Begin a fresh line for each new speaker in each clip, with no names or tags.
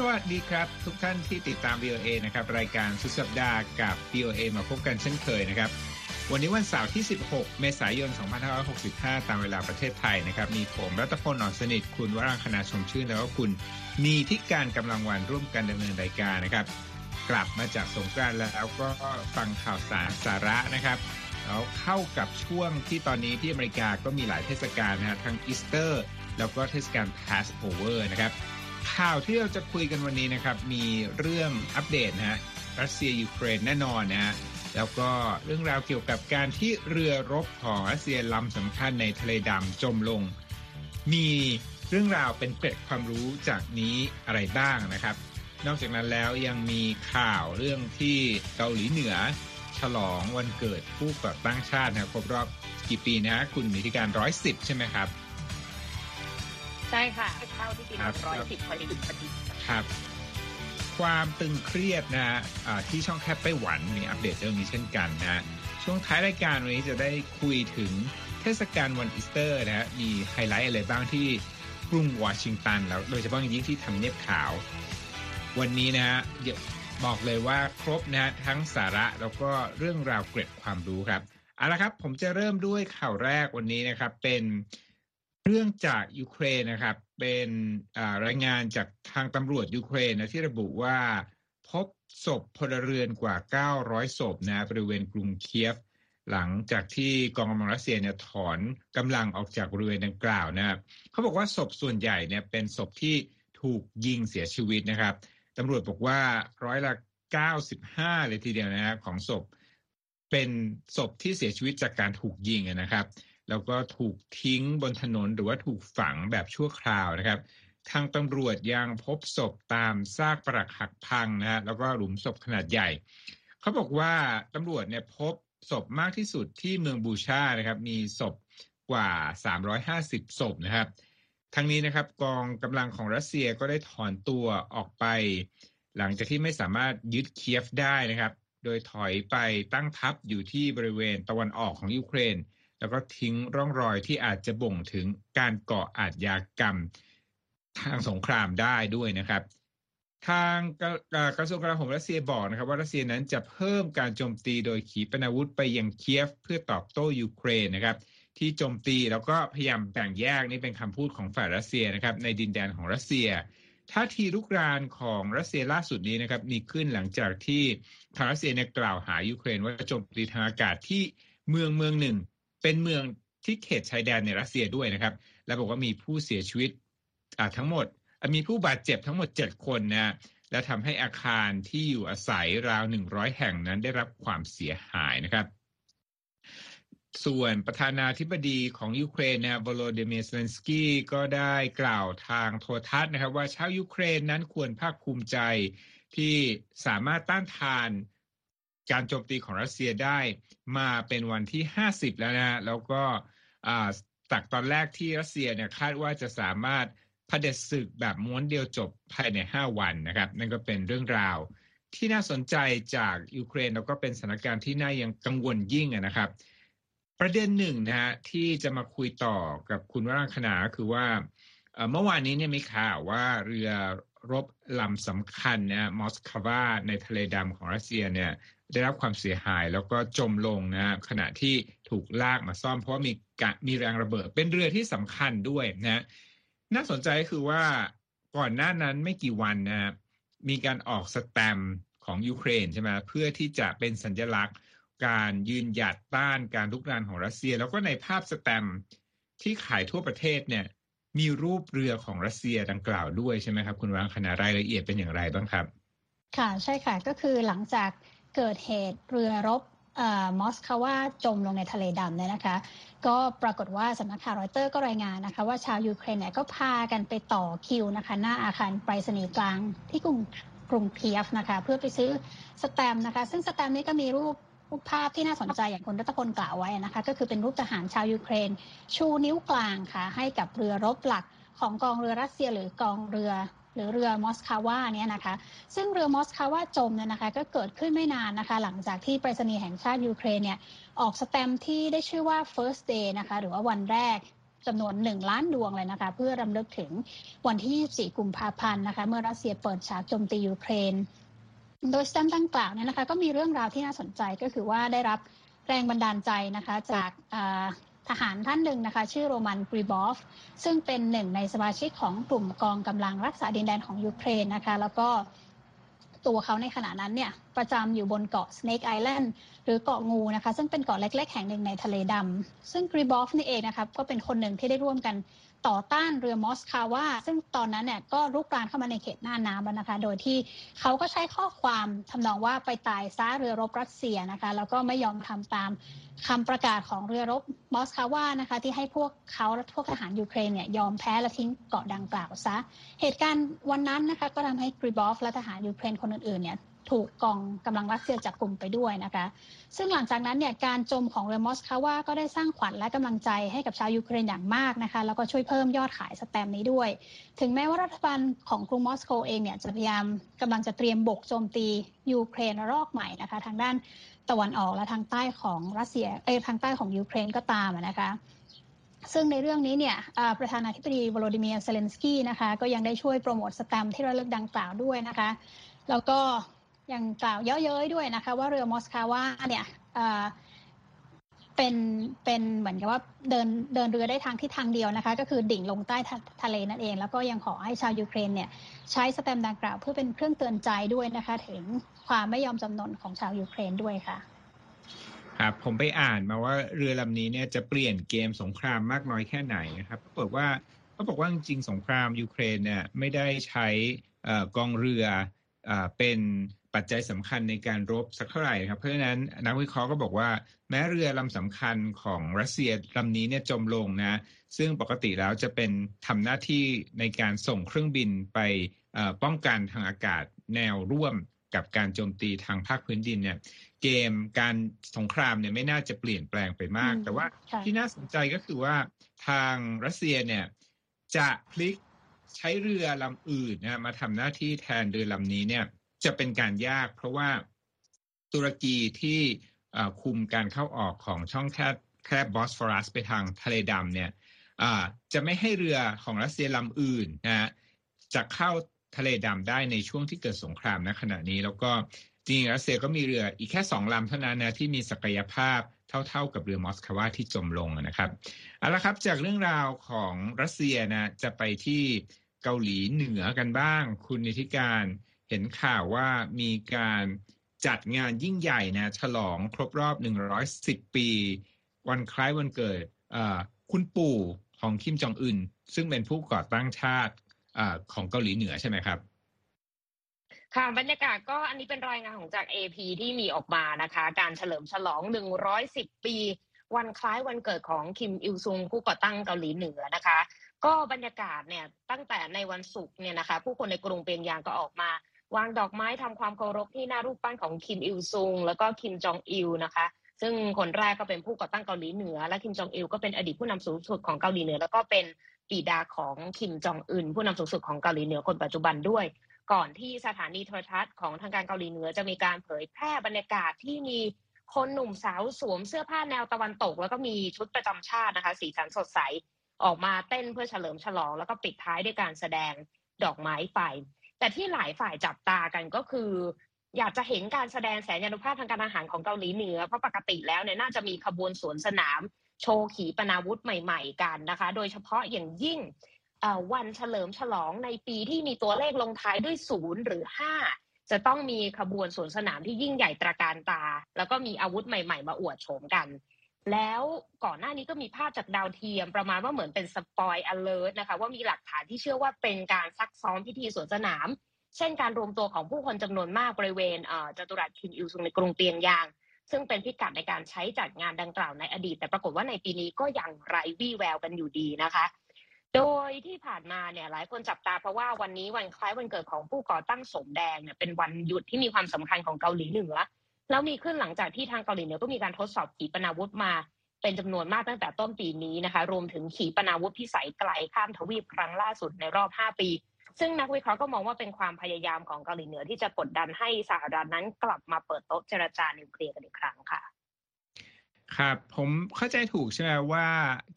สวัสดีครับทุกท่านที่ติดตาม VOA นะครับรายการสุดสัปดาห์กับ VOA มาพบกันเช่นเคยนะครับ วันนี้วันเสาร์ที่ 16 เมษายน 2565 ตามเวลาประเทศไทยนะครับ มีผมรัตพล อ่อนสนิท คุณวรางคณาชมชื่นแล้วก็คุณ นิธิกาญจน์ กำลังวรรณร่วมกันดำเนินรายการนะครับ กลับมาจากสงกรานต์แล้วก็ฟังข่าวสารสาระนะครับแล้วเข้ากับช่วงที่ตอนนี้ที่อเมริกาก็มีหลายเทศกาลนะฮะทั้งอีสเตอร์ แล้วก็เทศกาล Passover นะครับ ข่าวที่เราจะคุยกันวันนี้นะครับ มีเรื่องอัปเดตนะฮะรัสเซียยูเครนแน่นอนนะฮะแล้วก็เรื่องราวเกี่ยวกับการที่เรือรบของรัสเซียลำสำคัญในทะเลดำจมลง มีเรื่องราวเป็นเกร็ดความรู้จากนี้อะไรบ้างนะครับ นอกจากนั้นแล้วยังมีข่าวเรื่องที่เกาหลีเหนือ ฉลองวันเกิดผู้ก่อตั้งชาตินะครบรอบกี่ปีนะคุณนิธิกาญจน์ร้อยสิบใช่ไหมครับ
ใช่ค่ะเข้าที่ปีร้อยสิบพอดีพอดี
ครับ ความตึงเครียดนะฮะที่ช่องแคบไต้หวันมีอัปเดตเรื่องนี้เช่นกันนะช่วงท้ายรายการวันนี้จะได้คุยถึงเทศกาลวันอีสเตอร์นะฮะมีไฮไลท์อะไรบ้างที่กรุงวอชิงตันแล้วโดยเฉพาะอย่างยิ่งที่ทำเนียบขาว วันนี้นะฮะบอกเลยว่าครบนะฮะทั้งสาระแล้วก็เรื่องราวเกร็ดความรู้ครับเอาละครับ ผมจะเริ่มด้วยข่าวแรกวันนี้นะครับ เป็น เรื่องจากยูเครนนะครับ เป็นรายงานจากทางตำรวจยูเครนนะที่ระบุว่า พบศพพลเรือนกว่า 900 ศพนะบริเวณกรุงเคียฟ หลังจากที่กองกำลังรัสเซียเนี่ยถอนกำลังออกจากบริเวณดังกล่าวนะครับเขาบอกว่าศพส่วนใหญ่เนี่ยเป็นศพที่ถูกยิงเสียชีวิตนะครับตำรวจบอกว่าร้อยละ 95 เลยทีเดียวนะครับของศพเป็นศพที่เสียชีวิตจากการถูกยิงนะครับ แล้วก็ถูกทิ้งบนถนนหรือว่าถูกฝังแบบชั่วคราวนะครับ ทางตำรวจยังพบศพตามซากปรักหักพังนะฮะแล้วก็หลุมศพขนาดใหญ่ เขาบอกว่าตำรวจเนี่ยพบศพมากที่สุดที่เมืองบูชานะครับ มีศพกว่า 350 ศพนะครับ ทั้งนี้นะครับกองกำลังของรัสเซียก็ได้ถอนตัวออกไป หลังจากที่ไม่สามารถยึดเคียฟได้นะครับ โดยถอยไปตั้งทัพอยู่ที่บริเวณตะวันออกของยูเครน แล้วก็ทิ้งร่องรอยที่อาจจะบ่งถึงการก่ออาชญากรรมทางสงครามได้ด้วยนะครับ ทางกระทรวงกลาโหมรัสเซียบอกนะครับ ว่ารัสเซียนั้นจะเพิ่มการโจมตีโดยขีปนาวุธไปยังเคียฟเพื่อตอบโต้ยูเครนนะครับ ที่โจมตีแล้วก็พยายามแบ่งแยกนี่เป็นคำพูดของฝ่ายรัสเซียนะครับ ในดินแดนของรัสเซียท่าทีลุกรานของรัสเซียล่าสุดนี้นะครับมีขึ้นหลังจากที่ทางรัสเซียเนี่ยกล่าวหายูเครนว่าโจมตีทางอากาศที่เมืองเมืองหนึ่ง เป็นเมืองที่เขตชายแดนในรัสเซียด้วยนะครับ และบอกว่ามีผู้เสียชีวิตทั้งหมด มีผู้บาดเจ็บทั้งหมด 7 คนนะและทำให้อาคารที่อยู่อาศัยราว 100 แห่งนั้นได้รับความเสียหายนะครับส่วนประธานาธิบดีของยูเครนนะโวโลดิเมียร์ เซเลนสกี้ก็ได้กล่าวทางโทรทัศน์นะครับ ว่าชาวยูเครนนั้นควรภาคภูมิใจที่สามารถต้านทาน การโจมตีของรัสเซียได้มาเป็นวันที่ 50 แล้วนะแล้วก็จากตอนแรกที่รัสเซียเนี่ยคาดว่าจะสามารถเผด็จศึกแบบม้วนเดียวจบภายใน 5 วันนะครับ นั่นก็เป็นเรื่องราวที่น่าสนใจจากยูเครนแล้วก็เป็นสถานการณ์ที่น่ายังกังวลยิ่งนะครับ ประเด็นหนึ่งนะฮะที่จะมาคุยต่อกับคุณวรังคณาคือว่าเมื่อวานนี้เนี่ยมีข่าวว่าเรือรบลำสำคัญนะมอสคาวาในทะเลดำของรัสเซียเนี่ย ได้รับความเสียหายแล้วก็จมลงนะขณะที่ถูกลากมาซ่อม เพราะมีมีแรงระเบิด เป็นเรือที่สำคัญด้วยนะน่าสนใจคือว่าก่อนหน้านั้นไม่กี่วันนะมีการออกสแตมของยูเครนใช่ไหมเพื่อที่จะเป็นสัญลักษณ์ การยืนหยัดต้านการลุกรานของรัสเซีย แล้วก็ในภาพสแตมที่ขายทั่วประเทศเนี่ยมีรูปเรือของรัสเซียดังกล่าวด้วยใช่ไหมครับ คุณวางขนาดรายละเอียดเป็นอย่างไรบ้างครับ
ค่ะใช่ค่ะก็คือหลังจาก เกิดเหตุเรือรบมอสคาว่าจมลงในทะเลดำเนี่ยนะคะ ก็ปรากฏว่าสำนักข่าวรอยเตอร์ก็รายงานนะคะ ว่าชาวยูเครนเนี่ยก็พากันไปต่อคิวนะคะ หน้าอาคารไปรษณีย์กลางที่กรุงกรุงเคียฟนะคะ เพื่อไปซื้อแสตมป์นะคะ ซึ่งแสตมป์นี้ก็มีรูปรูปภาพที่น่าสนใจอย่างคุณรัตพลกล่าวไว้นะคะ ก็คือเป็นรูปทหารชาวยูเครน ชูนิ้วกลางค่ะให้กับเรือรบหลักของกองเรือรัสเซียหรือกองเรือ หรือเรือมอสคาวาเนี่ยนะคะซึ่งเรือมอสคาวาจมเนี่ยนะคะก็เกิดขึ้นไม่นานนะคะหลังจากที่ไปรษณีย์แห่งชาติยูเครนเนี่ยออกแสตมป์ที่ได้ชื่อว่า first day นะคะหรือว่าวันแรกจำนวน 1 ล้านดวงเลยนะคะ เพื่อรำลึกถึงวันที่ 24 กุมภาพันธ์นะคะ เมื่อรัสเซียเปิดฉากโจมตียูเครน โดยแสตมป์ดังกล่าวเนี่ยนะคะ ก็มีเรื่องราวที่น่าสนใจก็คือว่าได้รับแรงบันดาลใจนะคะ จาก ทหารท่านหนึ่งนะคะ ชื่อโรมันกรีบอฟ ซึ่งเป็นหนึ่งในสมาชิกของกลุ่มกองกำลังรักษาดินแดนของยูเครนนะคะ แล้วก็ตัวเขาในขณะนั้นเนี่ย ประจำอยู่บนเกาะ Snake Island หรือเกาะงูนะคะ ซึ่งเป็นเกาะเล็ก ๆ แห่งหนึ่งในทะเลดำซึ่งกรีบอฟนี่เองนะคะก็เป็นคนหนึ่งที่ได้ร่วมกัน ต่อต้านเรือมอสคาว่าซึ่งตอนนั้นเนี่ยก็รุกรานเข้ามาในเขตน่านน้ำแล้วนะคะ โดยที่เขาก็ใช้ข้อความทำนองว่าไปตายซะเรือรบรัสเซียนะคะ แล้วก็ไม่ยอมทำตามคำประกาศของเรือรบมอสคาว่านะคะ ที่ให้พวกเขาและพวกทหารยูเครนเนี่ยยอมแพ้และทิ้งเกาะดังกล่าวซะ เหตุการณ์วันนั้นนะคะก็ทำให้กริบอฟและทหารยูเครนคนอื่นๆเนี่ย ถูกกองกำลังรัสเซียจับกลุ่มไปด้วยนะคะ ซึ่งหลังจากนั้นเนี่ยการจมของเรือมอสคาว่าก็ได้สร้างขวัญและกำลังใจให้กับชาวยูเครนอย่างมากนะคะ แล้วก็ช่วยเพิ่มยอดขายแสตมป์นี้ด้วย ถึงแม้ว่ารัฐบาลของกรุงมอสโกเองเนี่ยจะพยายามกำลังจะเตรียมบกโจมตียูเครนรอบใหม่นะคะ ทางด้านตะวันออกและทางใต้ของรัสเซียเอทางใต้ของยูเครนก็ตามนะคะซึ่งในเรื่องนี้เนี่ยประธานาธิบดีวโลดิเมียร์เซเลนสกี้นะคะก็ยังได้ช่วยโปรโมทแสตมป์ที่ระลึกดังกล่าวด้วยนะคะ แล้วก็ ยังกล่าวเย้ยๆด้วยนะคะ ว่าเรือมอสควาเนี่ยเป็นเป็นเหมือนกับว่าเดินเดินเรือได้ทางที่ทางเดียวนะคะ ก็คือดิ่งลงใต้ทะเลนั่นเอง แล้วก็ยังขอให้ชาวยูเครนเนี่ยใช้แสตมป์ดังกล่าวเพื่อเป็นเครื่องเตือนใจด้วยนะคะ ถึงความไม่ยอมจำนนของชาวยูเครนด้วยค่ะ
ครับผมไปอ่านมาว่าเรือลำนี้เนี่ยจะเปลี่ยนเกมสงครามมากน้อยแค่ไหนนะครับเขาบอกว่าเขาบอกว่าจริงสงครามยูเครนเนี่ยไม่ได้ใช้กองเรือเป็น ปัจจัยสำคัญในการรบสักเท่าไหร่ครับ เพราะฉะนั้นนักวิเคราะห์ก็บอกว่า แม้เรือลำสำคัญของรัสเซียลำนี้เนี่ยจมลงนะ ซึ่งปกติแล้วจะเป็นทำหน้าที่ในการส่งเครื่องบินไปป้องกันทางอากาศแนวร่วมกับการโจมตีทางภาคพื้นดินเนี่ย เกมการสงครามเนี่ยไม่น่าจะเปลี่ยนแปลงไปมาก แต่ว่าที่น่าสนใจก็คือว่าทางรัสเซียเนี่ยจะพลิกใช้เรือลำอื่นนะมาทำหน้าที่แทนเรือลำนี้เนี่ย จะเป็นการยาก เพราะว่าตุรกีที่คุมการเข้าออกของช่องแคบแคบบอสฟอรัสไปทางทะเลดำเนี่ยจะไม่ให้เรือของรัสเซียลำอื่นนะจะเข้าทะเลดำได้ในช่วงที่เกิดสงครามณขณะนี้ แล้วก็จริงรัสเซียก็มีเรืออีกแค่สองลำเท่านั้นนะที่มีศักยภาพเท่าๆกับเรือมอสคาวาที่จมลงนะครับเอาละครับจากเรื่องราวของรัสเซียนะจะไปที่เกาหลีเหนือกันบ้าง คุณนิติการ เห็นข่าวว่ามีการจัดงานยิ่งใหญ่นะฉลองครบรอบ 110 ปี วันคล้ายวันเกิดคุณปู่ของคิมจองอึนซึ่งเป็นผู้ก่อตั้งชาติอของเกาหลีเหนือใช่ไหมครับ
ค่ะบรรยากาศก็อันนี้เป็นรายงานของจาก AP ที่มีออกมานะคะ การเฉลิมฉลอง 110 ปี วันคล้ายวันเกิดของคิมอิลซุงผู้ก่อตั้งเกาหลีเหนือนะคะ ก็บรรยากาศเนี่ยตั้งแต่ในวันศุกร์เนี่ยนะคะ ผู้คนในกรุงเปียงยางก็ออกมา วางดอกไม้ทำความเคารพที่หน้ารูปปั้นของคิมอิลซุง แล้วก็คิมจองอิลนะคะ ซึ่งคนแรกก็เป็นผู้ก่อตั้งเกาหลีเหนือ และคิมจองอิลก็เป็นอดีตผู้นำสูงสุดของเกาหลีเหนือ แล้วก็เป็นปีดาของคิมจองอึนผู้นำสูงสุดของเกาหลีเหนือคนปัจจุบันด้วย ก่อนที่สถานีโทรทัศน์ของทางการเกาหลีเหนือจะมีการเผยแพร่บรรยากาศที่มีคนหนุ่มสาวสวมเสื้อผ้าแนวตะวันตก แล้วก็มีชุดประจำชาตินะคะ สีสันสดใสออกมาเต้นเพื่อเฉลิมฉลอง แล้วก็ปิดท้ายด้วยการแสดงดอกไม้ไฟ แต่ที่หลายฝ่ายจับตากันก็คือ อยากจะเห็นการแสดงแสนยานุภาพทางการทหารของเกาหลีเหนือ เพราะปกติแล้วเนี่ยน่าจะมีขบวนสวนสนาม โชว์ขีปนาวุธใหม่ ๆ กันนะคะ โดยเฉพาะอย่างยิ่งวันเฉลิมฉลองในปีที่มีตัวเลขลงท้ายด้วยศูนย์หรือห้าจะต้องมีขบวนสวนสนามที่ยิ่งใหญ่ตระการตา แล้วก็มีอาวุธใหม่ ๆ มาอวดโฉมกัน แล้วก่อนหน้านี้ก็มีภาพจากดาวเทียมประมาณว่าเหมือนเป็นสปอยอเลอร์นะคะ ว่ามีหลักฐานที่เชื่อว่าเป็นการซักซ้อมพิธีสวนสนาม เช่นการรวมตัวของผู้คนจำนวนมากบริเวณจตุรัสคิมอิลซุงในกรุงเปียงยาง ซึ่งเป็นพิกัดในการใช้จัดงานดังกล่าวในอดีต แต่ปรากฏว่าในปีนี้ก็ยังไร้วี่แววกันอยู่ดีนะคะ โดยที่ผ่านมาเนี่ยหลายคนจับตาเพราะว่าวันนี้วันคล้ายวันเกิดของผู้ก่อตั้งสมแดงเนี่ยเป็นวันหยุดที่มีความสำคัญของเกาหลีเหนือ แล้วมีขึ้นหลังจากที่ทางเกาหลีเหนือก็มีการทดสอบขีปนาวุธมา เป็นจำนวนมากตั้งแต่ต้นปีนี้นะคะ รวมถึงขีปนาวุธพิสัยไกลข้ามทวีปครั้งล่าสุดในรอบ 5 ปี ซึ่งนักวิเคราะห์ก็มองว่าเป็นความพยายามของเกาหลีเหนือที่จะกดดันให้สหรัฐนั้นกลับมาเปิดโต๊ะเจรจานิวเคลียร์กันอีกครั้งค่ะ
ครับผมเข้าใจถูกใช่ไหมว่า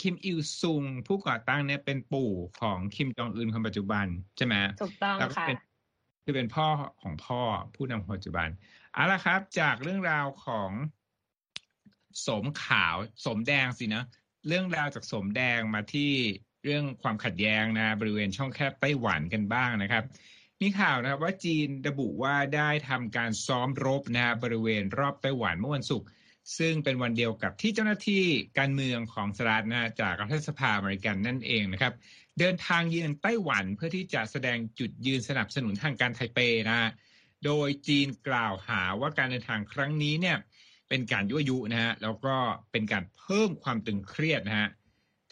คิมอิลซุงผู้ก่อตั้งเนี่ยเป็นปู่ของคิมจองอึนคนปัจจุบันใช่ไหม
ถูกต้องค่ะ
คือเป็นพ่อของพ่อผู้นำปัจจุบัน เอาละครับ จากเรื่องราวของสมขาวสมแดงสินะ เรื่องราวจากสมแดงมาที่เรื่องความขัดแย้งนะ บริเวณช่องแคบไต้หวันกันบ้างนะครับ มีข่าวนะครับว่าจีนระบุว่าได้ทำการซ้อมรบนะบริเวณรอบไต้หวันเมื่อวันศุกร์ซึ่งเป็นวันเดียวกับที่เจ้าหน้าที่การเมืองของสหรัฐนะจากรัฐสภาอเมริกันนั่นเองนะครับ เดินทางเยือนไต้หวันเพื่อที่จะแสดงจุดยืนสนับสนุนทางการไทเปนะ โดยจีนกล่าวหาว่าการเดินทางครั้งนี้เนี่ยเป็นการยั่วยุนะฮะแล้วก็เป็นการเพิ่มความตึงเครียดนะฮะ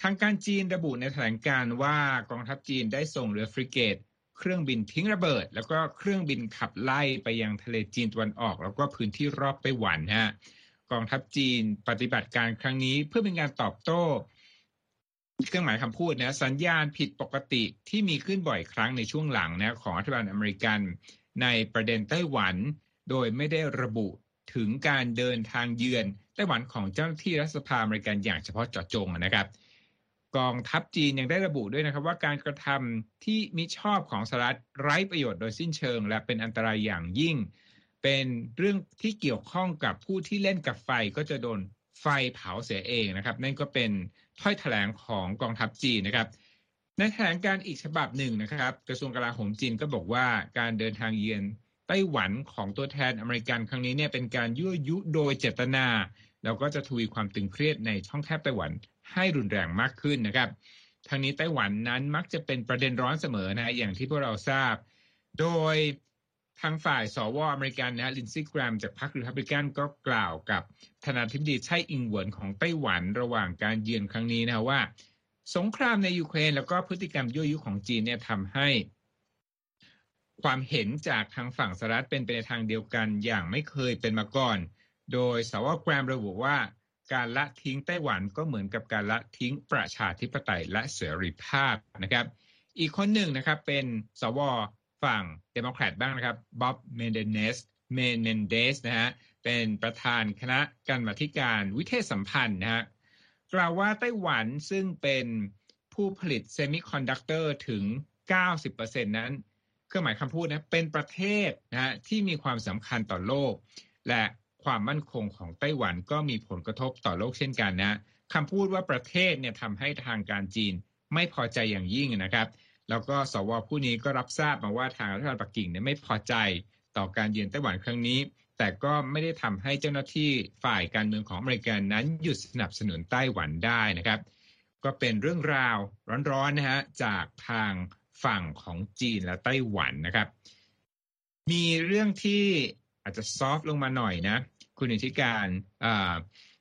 ทางการจีนระบุในแถลงการว่ากองทัพจีนได้ส่งเรือฟริเกต เครื่องบินทิ้งระเบิด แล้วก็เครื่องบินขับไล่ไปยังทะเลจีนตะวันออก แล้วก็พื้นที่รอบไต้หวันฮะกองทัพจีนปฏิบัติการครั้งนี้เพื่อเป็นการตอบโต้ เครื่องหมายคำพูดนะสัญญาณผิดปกติที่มีขึ้นบ่อยครั้งในช่วงหลังนะของรัฐบาลอเมริกัน ในประเด็นไต้หวัน โดยไม่ได้ระบุถึงการเดินทางเยือนไต้หวันของเจ้าหน้าที่รัฐสภาอเมริกันอย่างเฉพาะเจาะจงนะครับ กองทัพจีนยังได้ระบุด้วยนะครับ ว่าการกระทำที่มิชอบของสหรัฐไร้ประโยชน์โดยสิ้นเชิง และเป็นอันตรายอย่างยิ่ง เป็นเรื่องที่เกี่ยวข้องกับผู้ที่เล่นกับไฟก็จะโดนไฟเผาเสียเองนะครับ นั่นก็เป็นถ้อยแถลงของกองทัพจีนนะครับ ในแถลงการอีกฉบับหนึ่งนะครับ กระทรวงกลาโหมจีนก็บอกว่าการเดินทางเยือนไต้หวันของตัวแทนอเมริกันครั้งนี้เนี่ยเป็นการยั่วยุโดยเจตนา แล้วก็จะทวีความตึงเครียดในช่องแคบไต้หวันให้รุนแรงมากขึ้นนะครับทางนี้ไต้หวันนั้นมักจะเป็นประเด็นร้อนเสมอนะอย่างที่พวกเราทราบ โดยทางฝ่ายสวอเมริกันนะลินซี่แกรมจากพรรครีพับลิกันก็กล่าวกับธนาธิบดีไช่อิงเหวินของไต้หวันระหว่างการเยือนครั้งนี้นะว่า สงครามในยูเครนแล้วก็พฤติกรรมยั่วยุของจีนเนี่ยทำให้ความเห็นจากทางฝั่งสหรัฐเป็นไปในทางเดียวกันอย่างไม่เคยเป็นมาก่อน โดยสวแกรมระบุว่าการละทิ้งไต้หวันก็เหมือนกับการละทิ้งประชาธิปไตยและเสรีภาพนะครับ อีกคนหนึ่งนะครับเป็นสวฝั่งเดโมแครตบ้างนะครับบ๊อบเมนเดเนสเมนเมนเดซนะฮะเป็นประธานคณะกรรมการวิเทศสัมพันธ์นะฮะ กล่าวว่าไต้หวันซึ่งเป็นผู้ผลิตเซมิคอนดักเตอร์ถึง 90%นั้นเครื่องหมายคำพูดนะเป็นประเทศนะฮะที่มีความสำคัญต่อโลก และความมั่นคงของไต้หวันก็มีผลกระทบต่อโลกเช่นกันนะคำพูดว่าประเทศเนี่ยทำให้ทางการจีนไม่พอใจอย่างยิ่งนะครับ แล้วก็สวผู้นี้ก็รับทราบมาว่าทางรัฐบาลปักกิ่งเนี่ยไม่พอใจต่อการเยือนไต้หวันครั้งนี้ แต่ก็ไม่ได้ทำให้เจ้าหน้าที่ฝ่ายการเมืองของอเมริกันนั้นหยุดสนับสนุนไต้หวันได้นะครับ ก็เป็นเรื่องราวร้อนๆนะฮะจากทางฝั่งของจีนและไต้หวันนะครับ มีเรื่องที่อาจจะ soft ลงมาหน่อยนะ คุณนิธิการ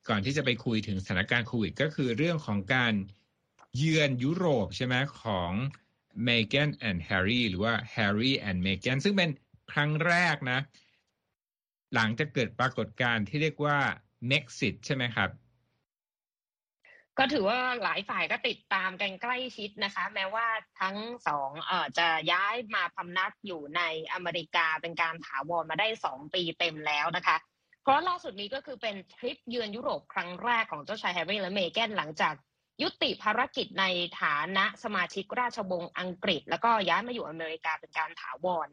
ก่อนที่จะไปคุยถึงสถานการณ์โควิดก็คือเรื่องของการเยือนยุโรปใช่ไหมของเมแกน and แฮร์รี่หรือว่าแฮร์รี่ and เมแกนซึ่งเป็นครั้งแรกนะ หลังจะเกิดปรากฏการณ์ที่เรียกว่า Nexit ใช่ไหมครับ
ก็ถือว่าหลายฝ่ายก็ติดตามกันใกล้ชิดนะคะ แม้ว่าทั้งสองเอ่อจะย้ายมาพำนักอยู่ในอเมริกาเป็นการถาวรมาได้สองปีเต็มแล้วนะคะเพราะล่าสุดนี้ก็คือเป็นทริปเยือนยุโรปครั้งแรกของเจ้าชายแฮร์รี่และเมแกนหลังจากยุติภารกิจในฐานะสมาชิกราชวงศ์อังกฤษ แล้วก็ย้ายมาอยู่อเมริกาเป็นการถาวร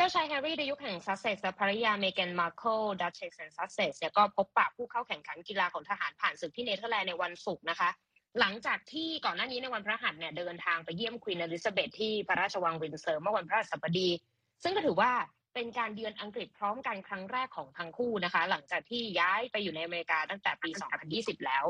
เจ้าชายแฮร์รี่ดยุคแห่งซัสเซ็กซ์และภรรยาเมแกนมาร์เคิลดัชเชสแห่งซัสเซ็กซ์เนี่ยก็พบปะผู้เข้าแข่งขันกีฬาของทหารผ่านศึกที่เนเธอร์แลนด์ในวันศุกร์นะคะ หลังจากที่ก่อนหน้านี้ในวันพฤหัสเนี่ยเดินทางไปเยี่ยมควีนเอลิซาเบธที่พระราชวังวินเซอร์เมื่อวันพฤหัสบดี ซึ่งก็ถือว่า เป็นการเยือนอังกฤษพร้อมกันครั้งแรกของทั้งคู่นะคะ หลังจากที่ย้ายไปอยู่ในอเมริกาตั้งแต่ปี 2020 แล้ว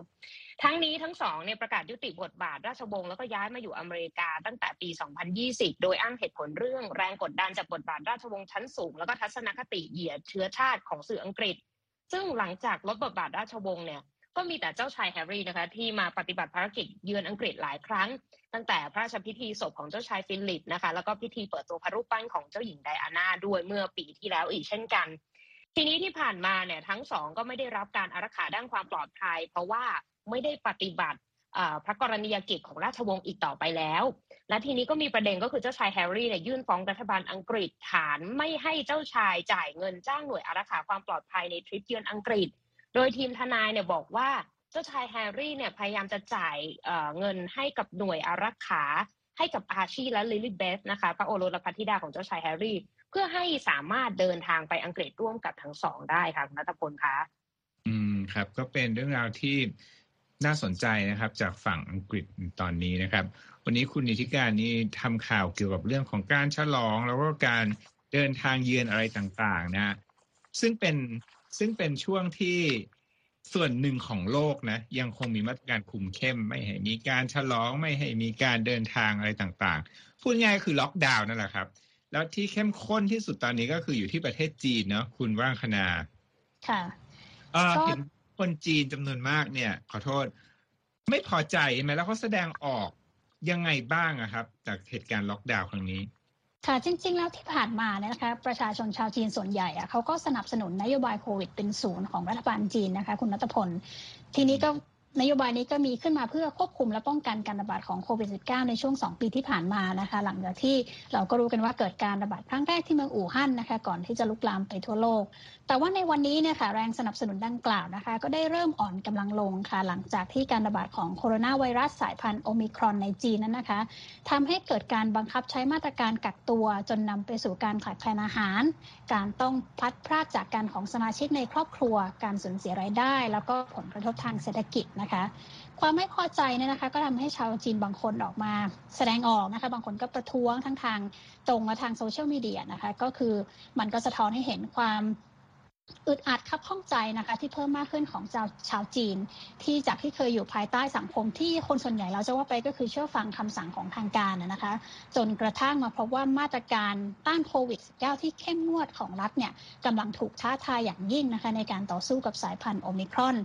ทั้งนี้ทั้งสองเนี่ยประกาศยุติบทบาทราชวงศ์แล้วก็ย้ายมาอยู่อเมริกาตั้งแต่ปี 2020 โดยอ้างเหตุผลเรื่องแรงกดดันจากบทบาทราชวงศ์ชั้นสูง แล้วก็ทัศนคติเหยียดเชื้อชาติของสื่ออังกฤษ ซึ่งหลังจากลดบทบาทราชวงศ์เนี่ย ก็มีแต่เจ้าชายแฮร์รี่นะคะที่มาปฏิบัติภารกิจเยือนอังกฤษหลายครั้ง ตั้งแต่พระราชพิธีศพของเจ้าชายฟิลิปนะคะแล้วก็พิธีเปิดตัวพระรูปปั้นของเจ้าหญิงไดอาน่าด้วยเมื่อปีที่แล้วอีกเช่นกัน ทีนี้ที่ผ่านมาเนี่ยทั้งสองก็ไม่ได้รับการอารักขาด้านความปลอดภัย เพราะว่าไม่ได้ปฏิบัติพระกรณียกิจของราชวงศ์อีกต่อไปแล้ว และทีนี้ก็มีประเด็นก็คือเจ้าชายแฮร์รี่เนี่ยยื่นฟ้องรัฐบาลอังกฤษฐานไม่ให้เจ้าชายจ่ายเงินจ้างหน่วยอารักขาความปลอดภัยในทริปเยือนอังกฤษ โดยทีมทนายเนี่ยบอกว่าเจ้าชายแฮร์รี่เนี่ยพยายามจะจ่ายเงินให้กับหน่วยอารักขา ให้กับอาร์ชีและลิลิเบธนะคะพระโอรสและพระธิดาของเจ้าชายแฮร์รี่ เพื่อให้สามารถเดินทางไปอังกฤษร่วมกับทั้งสองได้ค่ะนัทพลคะ
อืมครับ ก็เป็นเรื่องราวที่น่าสนใจนะครับ จากฝั่งอังกฤษตอนนี้นะครับ วันนี้คุณนิติการนี่ทำข่าวเกี่ยวกับเรื่องของการฉลอง แล้วก็การเดินทางเยือนอะไรต่างๆนะ ซึ่งเป็น ซึ่งเป็นช่วงที่ส่วนหนึ่งของโลกนะ ยังคงมีมาตรการคุมเข้ม ไม่ให้มีการฉลองไม่ให้มีการเดินทางอะไรต่างๆ พูดง่ายคือล็อกดาวน์นั่นแหละครับ แล้วที่เข้มข้นที่สุดตอนนี้ก็คืออยู่ที่ประเทศจีนเนาะคุณว่างคณา
ค่ะ
เห็นคนจีนจำนวนมากเนี่ย ขอโทษ ไม่พอใจใช่ไหมแล้วเขาแสดงออกยังไงบ้างอะครับ จากเหตุการณ์ล็อกดาวน์ครั้งนี้
ค่ะจริง ๆ แล้วที่ผ่านมาเนี่ยนะคะประชาชนชาวจีนส่วนใหญ่อะเขาก็สนับสนุนนโยบายโควิดเป็นศูนย์ของรัฐบาลจีนนะคะ คุณนัทพล ทีนี้ก็ นโยบายนี้ก็มีขึ้นมาเพื่อควบคุมและป้องกันการระบาดของโควิด -19 ในช่วง 2 ปีที่ผ่านมานะคะ หลังจากที่เราก็รู้กันว่าเกิดการระบาดครั้งแรกที่เมืองอู่ฮั่นนะคะ ก่อนที่จะลุกลามไปทั่วโลก แต่ว่าในวันนี้เนี่ยค่ะแรงสนับสนุนดังกล่าวนะคะ ก็ได้เริ่มอ่อนกำลังลงค่ะ หลังจากที่การระบาดของโคโรนาไวรัสสายพันธุ์โอมิครอนในจีนนั้นนะคะทำให้เกิดการบังคับใช้มาตรการกักตัว จนนำไปสู่การขาดแคลนอาหาร การต้องพัดพรากจากกันของสมาชิกในครอบครัว การสูญเสียรายได้ แล้วก็ผลกระทบทางเศรษฐกิจนะคะความไม่พอใจเนี่ยนะคะ ก็ทำให้ชาวจีนบางคนออกมาแสดงออกนะคะ บางคนก็ประท้วงทั้งทางตรงและทางโซเชียลมีเดียนะคะ ก็คือมันก็สะท้อนให้เห็นความ อึดอัดคับข้องใจนะคะ ที่เพิ่มมากขึ้นของชาวชาวจีน ที่จากที่เคยอยู่ภายใต้สังคมที่คนส่วนใหญ่เราจะว่าไปก็คือเชื่อฟังคำสั่งของทางการนะคะ จนกระทั่งมาพบว่ามาตรการต้านโควิด -19 ที่เข้มงวดของรัฐเนี่ยกำลังถูกท้าทายอย่างยิ่งนะคะ ในการต่อสู้กับสายพันธุ์โอมิครอน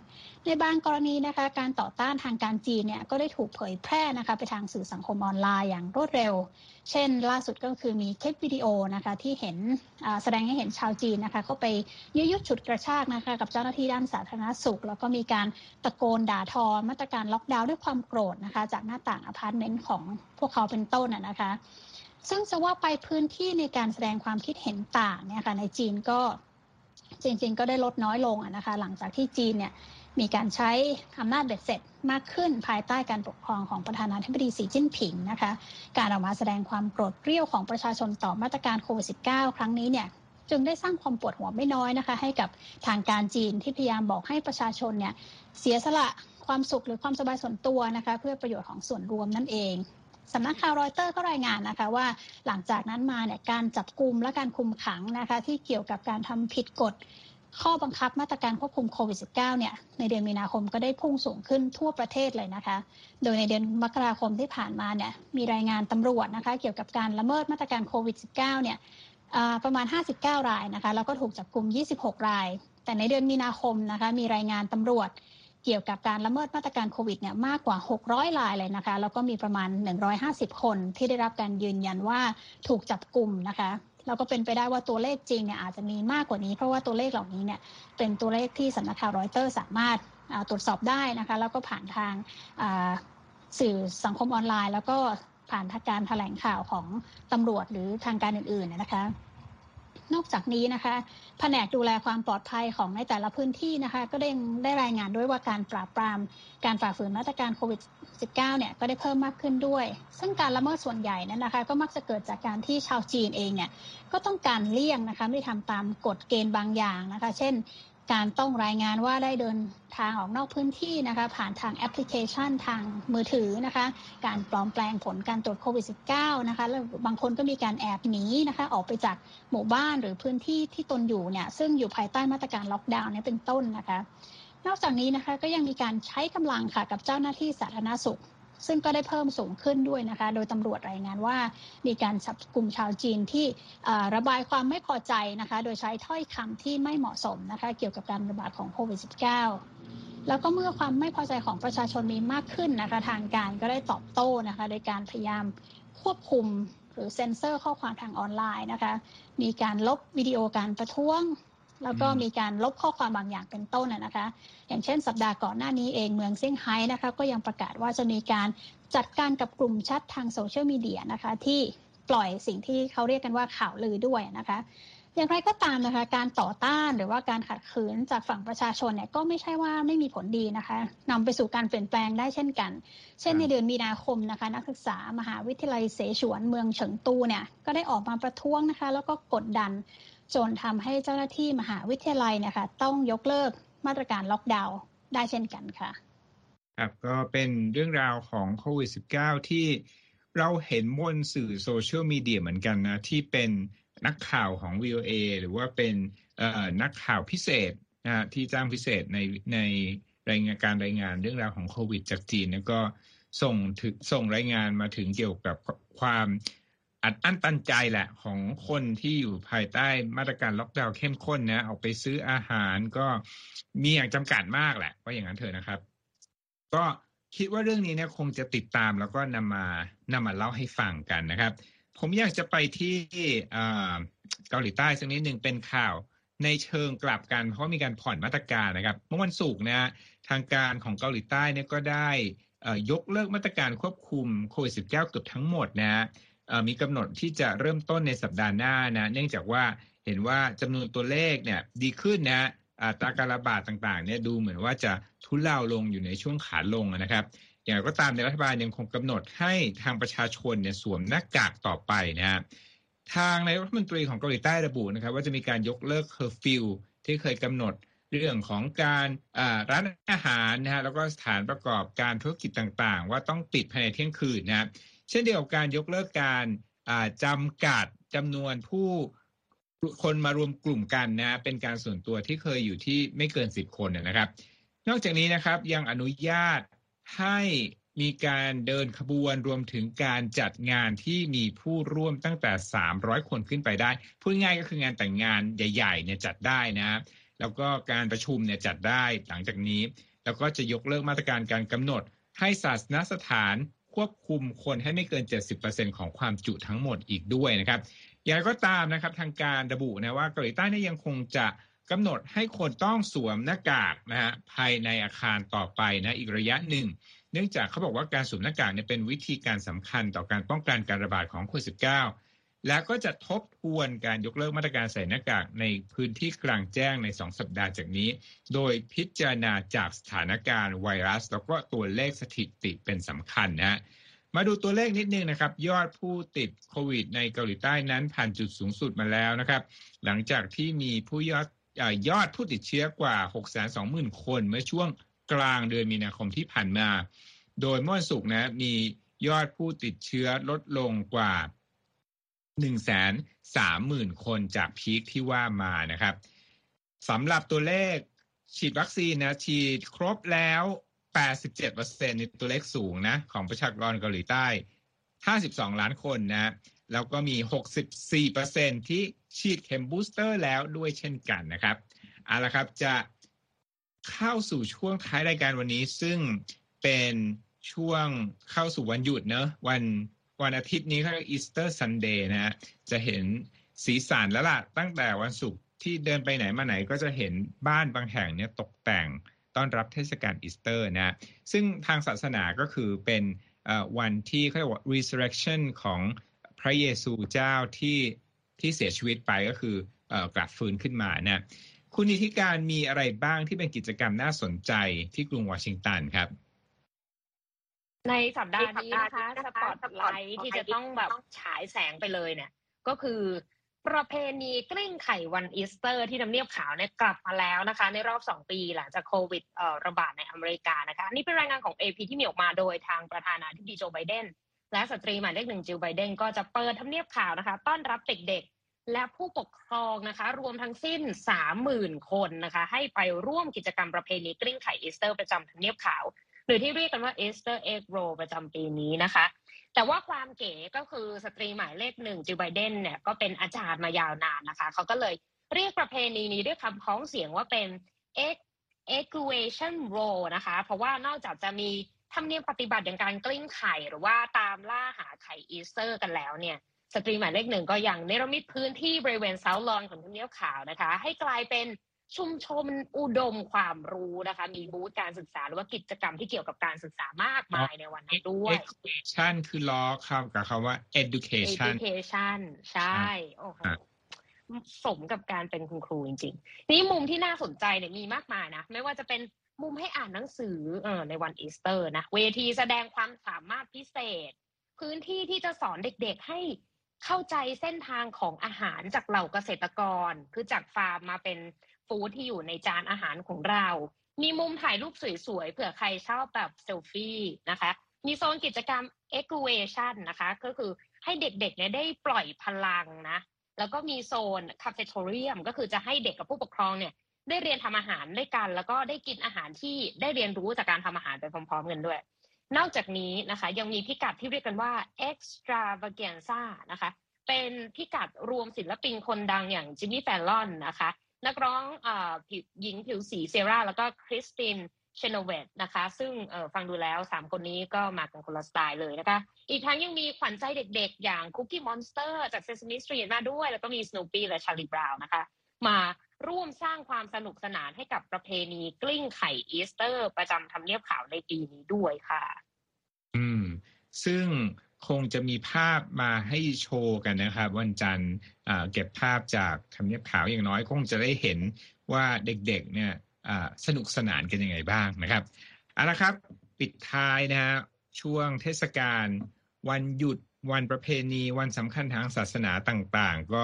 ในบางกรณีนะคะ การต่อต้านทางการจีนเนี่ยก็ได้ถูกเผยแพร่นะคะไปทางสื่อสังคมออนไลน์อย่างรวดเร็ว เช่น ล่าสุดก็คือมีคลิปวิดีโอนะคะที่เห็นแสดงให้เห็นชาวจีนนะคะเข้าไปยื้อยุดฉุดกระชากนะคะกับเจ้าหน้าที่ด้านสาธารณสุข แล้วก็มีการตะโกนด่าทอมาตรการล็อกดาวน์ด้วยความโกรธนะคะ จากหน้าต่างอพาร์ตเมนต์ของพวกเขาเป็นต้นนะคะ ซึ่งจะว่าไปพื้นที่ในการแสดงความคิดเห็นต่างเนี่ยค่ะในจีนก็จริง ๆ ก็ได้ลดน้อยลงนะคะ หลังจากที่จีนเนี่ยมีการใช้อำนาจเบ็ดเสร็จมากขึ้นภายใต้การปกครองของประธานาธิบดีสีจิ้นผิงนะคะ การออกมาแสดงความโกรธเกรี้ยวของประชาชนต่อมาตรการโควิด -19 ครั้งนี้เนี่ย จึงได้สร้างความปวดหัวไม่น้อยนะคะ ให้กับทางการจีนที่พยายามบอกให้ประชาชนเนี่ยเสียสละความสุขหรือความสบายส่วนตัวนะคะ เพื่อประโยชน์ของส่วนรวมนั่นเองสำนักข่าวรอยเตอร์ก็รายงานนะคะว่าหลังจากนั้นมาเนี่ยการจับกลุ่มและการคุมขังนะคะที่เกี่ยวกับการทำผิดกฎข้อบังคับมาตรการควบคุมโควิด -19 เนี่ยในเดือนมีนาคมก็ได้พุ่งสูงขึ้นทั่วประเทศเลยนะคะ โดยในเดือนมกราคมที่ผ่านมาเนี่ยมีรายงานตำรวจนะคะเกี่ยวกับการละเมิดมาตรการโควิด -19 เนี่ย ประมาณ 59 รายนะคะแล้วก็ถูกจับกลุ่ม 26 ราย แต่ในเดือนมีนาคมนะคะมีรายงานตำรวจเกี่ยวกับการละเมิดมาตรการโควิดเนี่ยมากกว่า 600 รายเลยนะคะ แล้วก็มีประมาณ 150 คนที่ได้รับการยืนยันว่าถูกจับกลุ่มนะคะเราก็เป็นไปได้ว่าตัวเลขจริงเนี่ยอาจจะมีมากกว่านี้ เพราะว่าตัวเลขเหล่านี้เนี่ยเป็นตัวเลขที่สำนักข่าวรอยเตอร์สามารถตรวจสอบได้นะคะ แล้วก็ผ่านทางสื่อสังคมออนไลน์ แล้วก็ ผ่านทางการแถลงข่าวของตำรวจหรือทางการอื่นๆนะคะ นอกจากนี้นะคะ แผนกดูแลความปลอดภัยของในแต่ละพื้นที่นะคะ ก็ได้ได้รายงานด้วยว่าการปราบปรามการฝ่าฝืนมาตรการโควิด -19 เนี่ยก็ได้เพิ่มมากขึ้นด้วย ซึ่งการละเมิดส่วนใหญ่นั้นนะคะ ก็มักจะเกิดจากการที่ชาวจีนเองเนี่ยก็ต้องการเลี่ยงนะคะไม่ทำตามกฎเกณฑ์บางอย่างนะคะ เช่น การต้องรายงานว่าได้เดินทางออกนอกพื้นที่นะคะผ่านทางแอปพลิเคชันทางมือถือนะคะการปลอมแปลงผลการตรวจโควิด -19 นะคะแล้วบางคนก็มีการแอบหนีนะคะออกไปจากหมู่บ้านหรือพื้นที่ที่ตนอยู่เนี่ยซึ่งอยู่ภายใต้มาตรการล็อกดาวน์นี้เป็นต้นนะคะ นอกจากนี้นะคะก็ยังมีการใช้กำลังค่ะกับเจ้าหน้าที่สาธารณสุข ซึ่งก็ได้เพิ่มสูงขึ้นด้วยนะคะ โดยตำรวจรายงานว่า มีการจับกลุ่มชาวจีนที่ระบายความไม่พอใจนะคะ โดยใช้ถ้อยคำที่ไม่เหมาะสมนะคะ เกี่ยวกับการระบาดของโควิด -19 แล้วก็เมื่อความไม่พอใจของประชาชนมีมากขึ้นนะคะ ทางการก็ได้ตอบโต้นะคะ โดยการพยายามควบคุมหรือเซ็นเซอร์ข้อความทางออนไลน์นะคะ มีการลบวิดีโอการประท้วง แล้วก็มีการลบข้อความบางอย่างเป็นต้นนะคะ อย่างเช่นสัปดาห์ก่อนหน้านี้เองเมืองเซี่ยงไฮ้นะคะก็ยังประกาศว่าจะมีการจัดการกับกลุ่มแชททางโซเชียลมีเดียนะคะที่ปล่อยสิ่งที่เขาเรียกกันว่าข่าวลือด้วยนะคะอย่างไรก็ตามนะคะ การต่อต้านหรือว่าการขัดขืนจากฝั่งประชาชนเนี่ยก็ไม่ใช่ว่าไม่มีผลดีนะคะนำไปสู่การเปลี่ยนแปลงได้เช่นกัน เช่นในเดือนมีนาคมนะคะ นักศึกษามหาวิทยาลัยเสฉวนเมืองเฉิงตูเนี่ยก็ได้ออกมาประท้วงนะคะ แล้วก็กดดัน จนทำให้เจ้าหน้าที่มหาวิทยาลัยนี่ยค่ะต้องยกเลิกมาตรการล็อกดาวน์ได้เช่นกันค่ะ
ครับก็เป็นเรื่องราวของโควิด -19 ที่เราเห็นบนสื่อโซเชียลมีเดียเหมือนกันนะที่เป็นนักข่าวของ VOA หรือว่าเป็นนักข่าวพิเศษนะที่จ้างพิเศษในในรายงานการรายงานเรื่องราวของโควิด จากจีนแล้วก็ส่งถึงส่งรายงานมาถึงเกี่ยวกับความ อัดอั้นตันใจแหละของคนที่อยู่ภายใต้มาตรการล็อกดาวน์เข้มข้นนะ ออกไปซื้ออาหารก็มีอย่างจำกัดมากแหละว่าอย่างนั้นเถอะนะครับ ก็คิดว่าเรื่องนี้เนี่ยคงจะติดตามแล้วก็นำมานำมาเล่าให้ฟังกันนะครับ ผมอยากจะไปที่เกาหลีใต้สักนิดหนึ่งเป็นข่าวในเชิงกลับกัน เพราะมีการผ่อนมาตรการนะครับ เมื่อวันศุกร์นะทางการของเกาหลีใต้เนี่ยก็ได้ยกเลิกมาตรการควบคุมโควิด -19 เกือบทั้งหมดนะ มีกำหนดที่จะเริ่มต้นในสัปดาห์หน้านะเนื่องจากว่าเห็นว่าจำนวนตัวเลขเนี่ยดีขึ้นนะอัตราการระบาดต่างๆเนี่ยดูเหมือนว่าจะทุเลาลงอยู่ในช่วงขาลงนะครับอย่างไรก็ตามในรัฐบาลยังคงกำหนดให้ทางประชาชนเนี่ยสวมหน้ากากต่อไปนะฮะทางนายกรัฐมนตรีของเกาหลีใต้ระบุนะครับ ว่าจะมีการยกเลิกเคอร์ฟิวที่เคยกำหนด เรื่องของการร้านอาหารนะฮะแล้วก็สถานประกอบการธุรกิจต่างๆ ว่าต้องปิดภายในเที่ยงคืนนะเช่นเดียวกับการยกเลิกการจำกัดจำนวนผู้คนมารวมกลุ่มกันนะเป็นการส่วนตัวที่เคยอยู่ที่ไม่เกินสิบคนนะครับ นอกจากนี้นะครับยังอนุญาตให้มีการเดินขบวนรวมถึงการจัดงานที่มีผู้ร่วมตั้งแต่ 300 คนขึ้นไปได้ พูดง่ายก็คืองานแต่งงานใหญ่ๆเนี่ยจัดได้นะ แล้วก็การประชุมเนี่ยจัดได้หลังจากนี้ แล้วก็จะยกเลิกมาตรการการกำหนด ให้ศาสนสถานควบคุมคนให้ไม่เกิน 70%ของความจุทั้งหมดอีกด้วยนะครับ อย่างไรก็ตามนะครับทางการระบุนะว่าเกาหลีใต้เนี่ยังคงจะกำหนดให้คนต้องสวมหน้ากากนะฮะภายในอาคารต่อไปนะอีกระยะหนึ่ง เนื่องจากเขาบอกว่าการสวมหน้ากากเนี่ยเป็นวิธีการสำคัญต่อการป้องกันการระบาดของโควิด -19 และก็จะทบทวนการยกเลิกมาตรการใส่หน้ากากในพื้นที่กลางแจ้งใน 2 สัปดาห์จากนี้ โดยพิจารณาจากสถานการณ์ไวรัส แล้วก็ตัวเลขสถิติเป็นสำคัญนะมาดูตัวเลขนิดนึงนะครับ ยอดผู้ติดโควิดในเกาหลีใต้นั้นผ่านจุดสูงสุดมาแล้วนะครับ หลังจากที่มีผู้ยอดยอดผู้ติดเชื้อกว่า 620,000 คนเมื่อช่วงกลางเดือนมีนาคมที่ผ่านมา โดยเมื่อสุกนะมียอดผู้ติดเชื้อลดลงกว่า 130,000 คนจากพีคที่ว่ามานะครับสำหรับตัวเลขฉีดวัคซีนนะฉีดครบแล้ว 87%ในตัวเลขสูงนะของประชากรเกาหลีใต้ 52 ล้านคนนะแล้วก็มี 64%ที่ฉีดเข็มบูสเตอร์แล้วด้วยเช่นกันนะครับเอาละครับจะเข้าสู่ช่วงท้ายรายการวันนี้ซึ่งเป็นช่วงเข้าสู่วันหยุดเนอะวัน วันอาทิตย์นี้เขาเรียก Easter Sunday นะฮะจะเห็นสีสันแล้วล่ะตั้งแต่วันศุกร์ที่เดินไปไหนมาไหนก็จะเห็นบ้านบางแห่งเนี่ยตกแต่งต้อนรับเทศกาลอีสเตอร์นะซึ่งทางศาสนาก็คือเป็นวันที่เขาเรียกว่า resurrection ของพระเยซูเจ้าที่ที่เสียชีวิตไปก็คือกลับฟื้นขึ้นมานะคุณนิธิการมีอะไรบ้างที่เป็นกิจกรรมน่าสนใจที่กรุงวอชิงตันครับ
ในสัปดาห์นี้นะคะสปอตไลท์ที่จะต้องแบบฉายแสงไปเลยเนี่ย ก็คือประเพณีกลิ้งไข่วันอีสเตอร์ ที่ทำเนียบขาวเนี่ยกลับมาแล้วนะคะ ในรอบ 2 ปีหลังจากโควิดระบาดในอเมริกานะคะนี่เป็นรายงานของ AP ที่มีออกมาโดยทางประธานาธิบดีโจไบเดนและสตรีหมายเลขหนึ่งจิลไบเดนก็จะเปิดทำเนียบขาวนะคะ ต้อนรับเด็กๆ และผู้ปกครองนะคะ รวมทั้งสิ้น 30,000 คนนะคะ ให้ไปร่วมกิจกรรมประเพณีกลิ้งไข่อีสเตอร์ประจำทำเนียบขาว หรือที่เรียกกันว่า Easter Egg Roll ประจำปีนี้นะคะ แต่ว่าความเก๋ก็คือสตรีหมายเลขหนึ่งจิลไบเดนเนี่ยก็เป็นอาจารย์มายาวนานนะคะ เขาก็เลยเรียกประเพณีนี้ด้วยคำพ้องเสียงว่าเป็น Eggucation Roll นะคะ เพราะว่านอกจากจะมีธรรมเนียมปฏิบัติอย่างการกลิ้งไข่หรือว่าตามล่าหาไข่อีสเตอร์กันแล้วเนี่ย สตรีหมายเลขหนึ่งก็ยังเนรมิตพื้นที่บริเวณ South Lawn ของทำเนียบขาวนะคะ ให้กลายเป็น ชุมชนอุดมความรู้นะคะ มีบูธการศึกษาหรือว่ากิจกรรมที่เกี่ยวกับการศึกษามากมายในวันนั้นด้วย
education คือล้อคำกับคำว่า education
education ใช่โอ้โหสมกับการเป็นคุณครูจริงๆ นี่มุมที่น่าสนใจเนี่ยมีมากมายนะ ไม่ว่าจะเป็นมุมให้อ่านหนังสือเออในวันอีสเตอร์นะ เวทีแสดงความสามารถพิเศษ พื้นที่ที่จะสอนเด็กๆให้เข้าใจเส้นทางของอาหารจากเหล่าเกษตรกร คือจากฟาร์มมาเป็น ฟู้ดที่อยู่ในจานอาหารของเรา มีมุมถ่ายรูปสวยๆ เผื่อใครชอบแบบเซลฟี่นะคะ มีโซนกิจกรรม e g u a t i o n นะคะ ก็คือให้เด็กๆเนี่ยได้ปล่อยพลังนะ แล้วก็มีโซน cafeterium ก็คือจะให้เด็กกับผู้ปกครองเนี่ยได้เรียนทำอาหารด้วยกัน แล้วก็ได้กินอาหารที่ได้เรียนรู้จากการทำอาหารไปพร้อม ๆ กันด้วย นอกจากนี้นะคะยังมีพิกัดที่เรียกกันว่า eggstravaganza นะคะ เป็นพิกัดรวมศิลปินคนดังอย่างจิมมี่แฟลลอนนะคะ นักร้องหญิงผิวสีเซียร่าแล้วก็คริสตินเชโนเวธนะคะ ซึ่งฟังดูแล้วสามคนนี้ก็มากันคนละสไตล์เลยนะคะ อีกทั้งยังมีขวัญใจเด็กๆ อย่างคุกกี้มอนสเตอร์จากเซซ a มิสตรีมาด้วย แล้วก็มีสนูปปี้และชาลีบราวน์นะคะ มาร่วมสร้างความสนุกสนานให้กับประเพณีกลิ้งไข่อีสเตอร์ ประจำทำเนียบขาวในปีนี้ด้วยค่ะ
อืม ซึ่ง คงจะมีภาพมาให้โชว์กันนะครับ วันจันทร์เก็บภาพจากทำเนียบขาวอย่างน้อยคงจะได้เห็นว่าเด็กๆเนี่ยสนุกสนานกันยังไงบ้างนะครับเอาละครับปิดท้ายนะฮะช่วงเทศกาลวันหยุดวันประเพณีวันสำคัญทางศาสนาต่างๆ ก็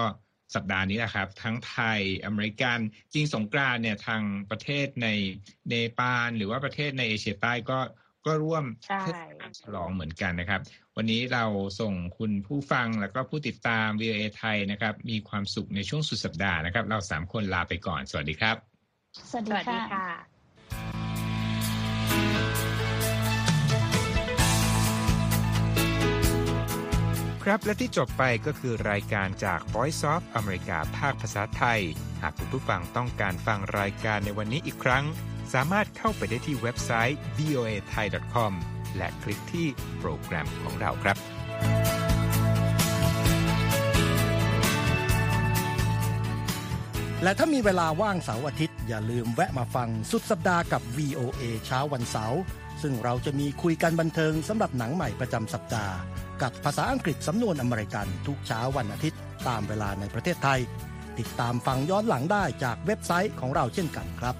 สัปดาห์นี้แหละครับ ทั้งไทยอเมริกันจริงสงกรานเนี่ยทางประเทศในเนปาลหรือว่าประเทศในเอเชียใต้ก็ก็ร่วมเทศกาลฉลองเหมือนกันนะครับ วันนี้เราส่งคุณผู้ฟังแล้วก็ผู้ติดตาม VOA ไทยนะครับ มีความสุขในช่วงสุดสัปดาห์นะครับ เราสามคนลาไปก่อน สวัสดีครับ
สวัสดีค่ะ
ครับและที่จบไปก็คือรายการจาก Voice of อเมริกาภาคภาษาไทย หากคุณผู้ฟังต้องการฟังรายการในวันนี้อีกครั้ง สามารถเข้าไปได้ที่เว็บไซต์ voa thai com และคลิกที่โปรแกรมของเราครับ
และถ้ามีเวลาว่างเสาร์อาทิตย์ อย่าลืมแวะมาฟังสุดสัปดาห์กับ VOA เช้าวันเสาร์ซึ่งเราจะมีคุยกันบันเทิงสำหรับหนังใหม่ประจำสัปดาห์ กับภาษาอังกฤษสำนวนอเมริกันทุกเช้าวันอาทิตย์ ตามเวลาในประเทศไทย ติดตามฟังย้อนหลังได้จากเว็บไซต์ของเราเช่นกันครับ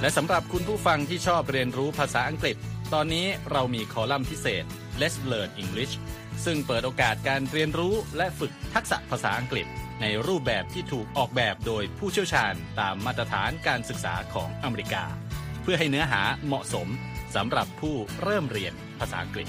และสำหรับคุณผู้ฟังที่ชอบเรียนรู้ภาษาอังกฤษ ตอนนี้เรามีคอลัมน์พิเศษ Let's Learn English ซึ่งเปิดโอกาสการเรียนรู้และฝึกทักษะภาษาอังกฤษ ในรูปแบบที่ถูกออกแบบโดยผู้เชี่ยวชาญตามมาตรฐานการศึกษาของอเมริกา เพื่อให้เนื้อหาเหมาะสมสำหรับผู้เริ่มเรียนภาษาอังกฤษ